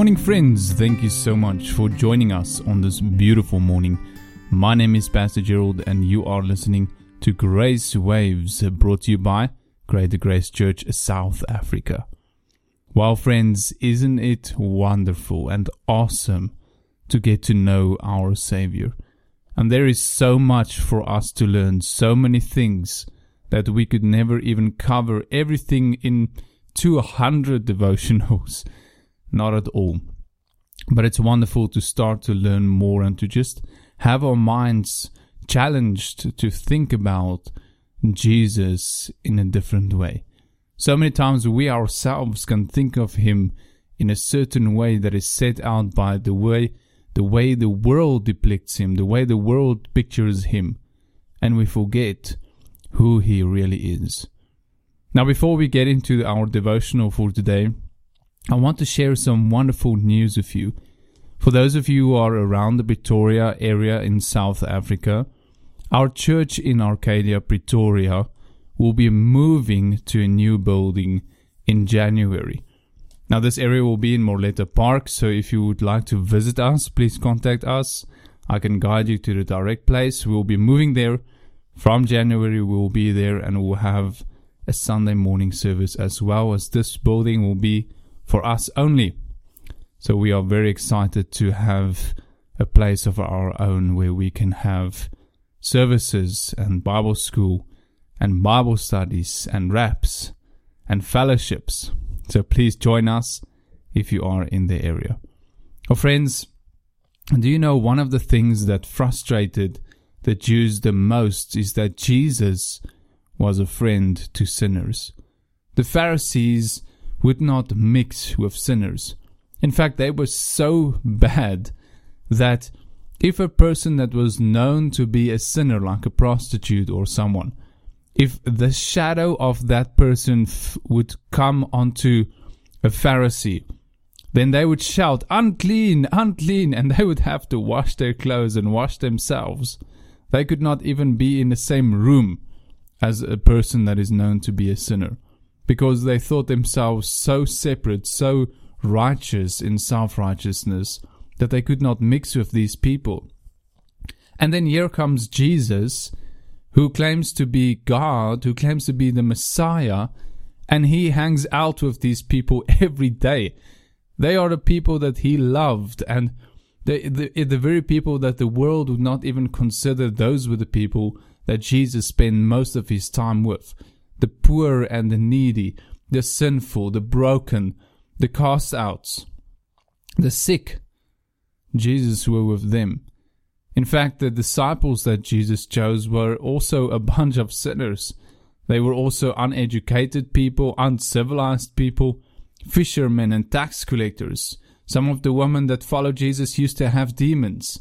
Morning, friends. Thank you so much for joining us on this beautiful morning. My name is Pastor Gerald, and you are listening to Grace Waves, brought to you by Greater Grace Church South Africa. Well, friends, isn't it wonderful and awesome to get to know our Savior? And there is so much for us to learn, so many things that we could never even cover everything in 200 devotionals. Not at all. But it's wonderful to start to learn more and to just have our minds challenged to think about Jesus in a different way. So many times we ourselves can think of him in a certain way that is set out by the way the way the world depicts him, the way the world pictures him, and we forget who he really is. Now before we get into our devotional for today, I want to share some wonderful news with you. For those of you who are around the Pretoria area in South Africa, our church in Arcadia, Pretoria, will be moving to a new building in January. Now, this area will be in Moreleta Park, so if you would like to visit us, please contact us. I can guide you to the direct place. We'll be moving there from January. We'll be there and we'll have a Sunday morning service as well as this building will be for us only. So we are very excited to have a place of our own where we can have services and Bible school and Bible studies and raps and fellowships. So please join us if you are in the area. Oh, friends, do you know one of the things that frustrated the Jews the most is that Jesus was a friend to sinners. The Pharisees would not mix with sinners. In fact, they were so bad that if a person that was known to be a sinner, like a prostitute or someone, if the shadow of that person f- would come onto a Pharisee, then they would shout, unclean, unclean, and they would have to wash their clothes and wash themselves. They could not even be in the same room as a person that is known to be a sinner because they thought themselves so separate, so righteous in self righteousness, that they could not mix with these people. And then here comes Jesus, who claims to be God, who claims to be the Messiah, and he hangs out with these people every day. They are the people that he loved, and the, the, the very people that the world would not even consider those were the people that Jesus spent most of his time with the poor and the needy, the sinful, the broken, the cast outs, the sick. Jesus were with them. In fact, the disciples that Jesus chose were also a bunch of sinners. They were also uneducated people, uncivilized people, fishermen and tax collectors. Some of the women that followed Jesus used to have demons.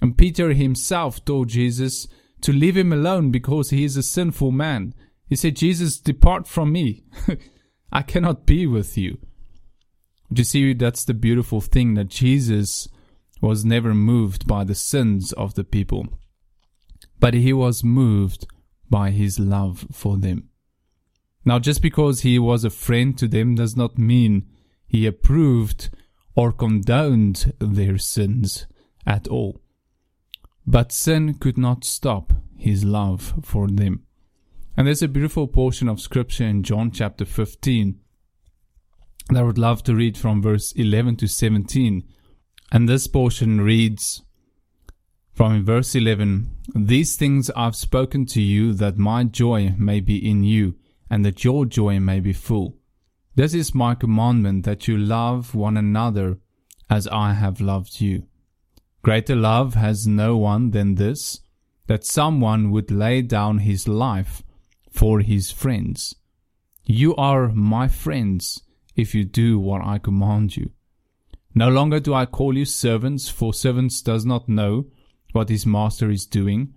And Peter himself told Jesus to leave him alone because he is a sinful man he said, Jesus, depart from me. I cannot be with you. But you see, that's the beautiful thing that Jesus was never moved by the sins of the people, but he was moved by his love for them. Now, just because he was a friend to them does not mean he approved or condoned their sins at all. But sin could not stop his love for them. And there's a beautiful portion of scripture in John chapter 15 that I would love to read from verse 11 to 17. And this portion reads from verse 11 These things I've spoken to you that my joy may be in you, and that your joy may be full. This is my commandment that you love one another as I have loved you. Greater love has no one than this, that someone would lay down his life for his friends. You are my friends if you do what I command you. No longer do I call you servants, for servants does not know what his master is doing,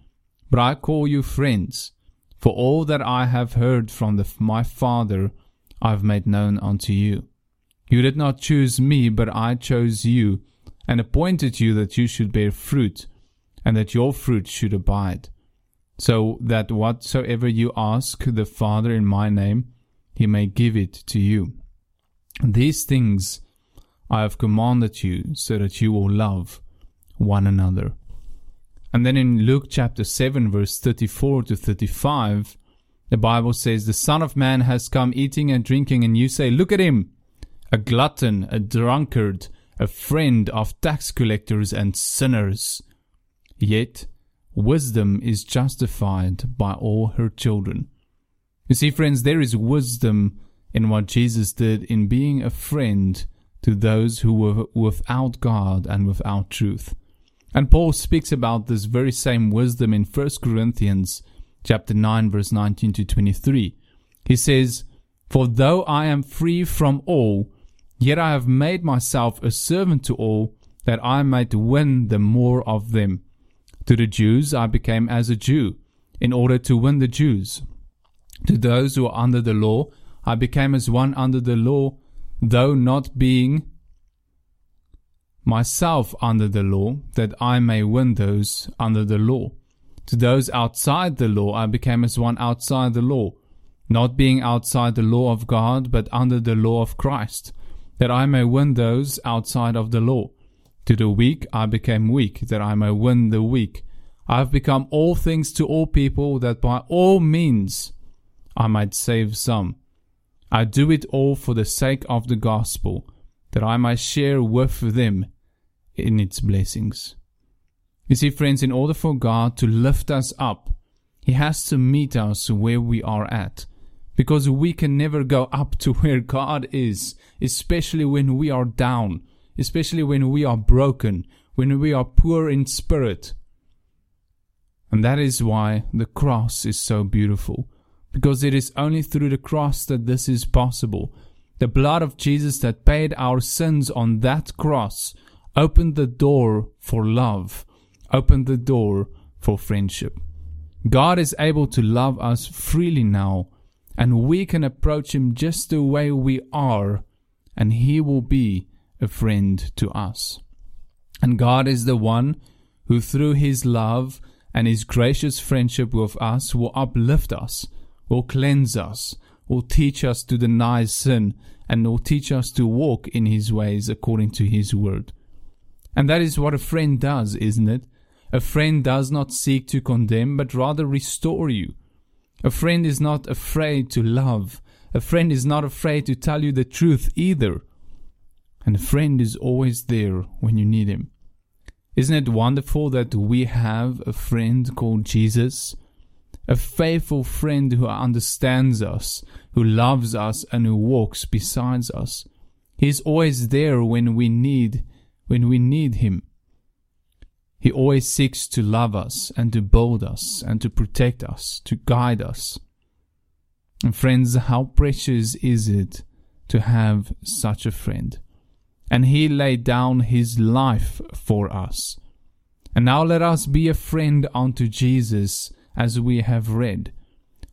but I call you friends, for all that I have heard from the, my Father I have made known unto you. You did not choose me, but I chose you, and appointed you that you should bear fruit, and that your fruit should abide so that whatsoever you ask the Father in my name, he may give it to you. These things I have commanded you so that you will love one another. And then in Luke chapter 7, verse 34 to 35, the Bible says, The Son of Man has come eating and drinking, and you say, Look at him, a glutton, a drunkard, a friend of tax collectors and sinners. Yet, wisdom is justified by all her children. You see, friends, there is wisdom in what Jesus did in being a friend to those who were without God and without truth. And Paul speaks about this very same wisdom in 1 Corinthians chapter 9 verse 19 to 23. He says, For though I am free from all, yet I have made myself a servant to all, that I might win the more of them. To the Jews I became as a Jew, in order to win the Jews. To those who are under the law, I became as one under the law, though not being myself under the law, that I may win those under the law. To those outside the law, I became as one outside the law, not being outside the law of God, but under the law of Christ, that I may win those outside of the law. To the weak, I became weak, that I may win the weak. I have become all things to all people, that by all means I might save some. I do it all for the sake of the gospel, that I might share with them in its blessings. You see, friends, in order for God to lift us up, He has to meet us where we are at. Because we can never go up to where God is, especially when we are down, especially when we are broken, when we are poor in spirit. And that is why the cross is so beautiful because it is only through the cross that this is possible. The blood of Jesus that paid our sins on that cross opened the door for love, opened the door for friendship. God is able to love us freely now, and we can approach Him just the way we are, and He will be a friend to us. And God is the one who, through His love and His gracious friendship with us, will uplift us will cleanse us, will teach us to deny sin, and will teach us to walk in His ways according to His word. And that is what a friend does, isn't it? A friend does not seek to condemn, but rather restore you. A friend is not afraid to love. A friend is not afraid to tell you the truth either. And a friend is always there when you need him. Isn't it wonderful that we have a friend called Jesus a faithful friend who understands us, who loves us, and who walks beside us. He is always there when we need, when we need him. He always seeks to love us and to build us and to protect us, to guide us. And friends, how precious is it to have such a friend? And he laid down his life for us. And now let us be a friend unto Jesus as we have read.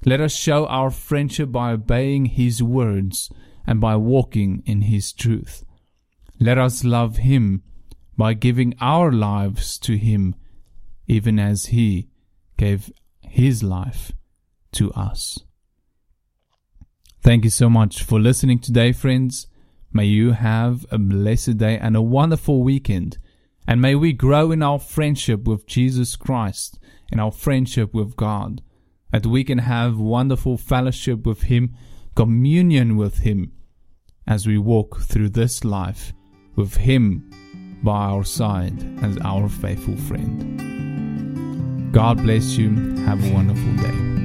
Let us show our friendship by obeying His words and by walking in His truth. Let us love Him by giving our lives to Him, even as He gave His life to us. Thank you so much for listening today, friends. May you have a blessed day and a wonderful weekend. And may we grow in our friendship with Jesus Christ in our friendship with God, that we can have wonderful fellowship with Him, communion with Him, as we walk through this life with Him by our side as our faithful friend. God bless you. Have a wonderful day.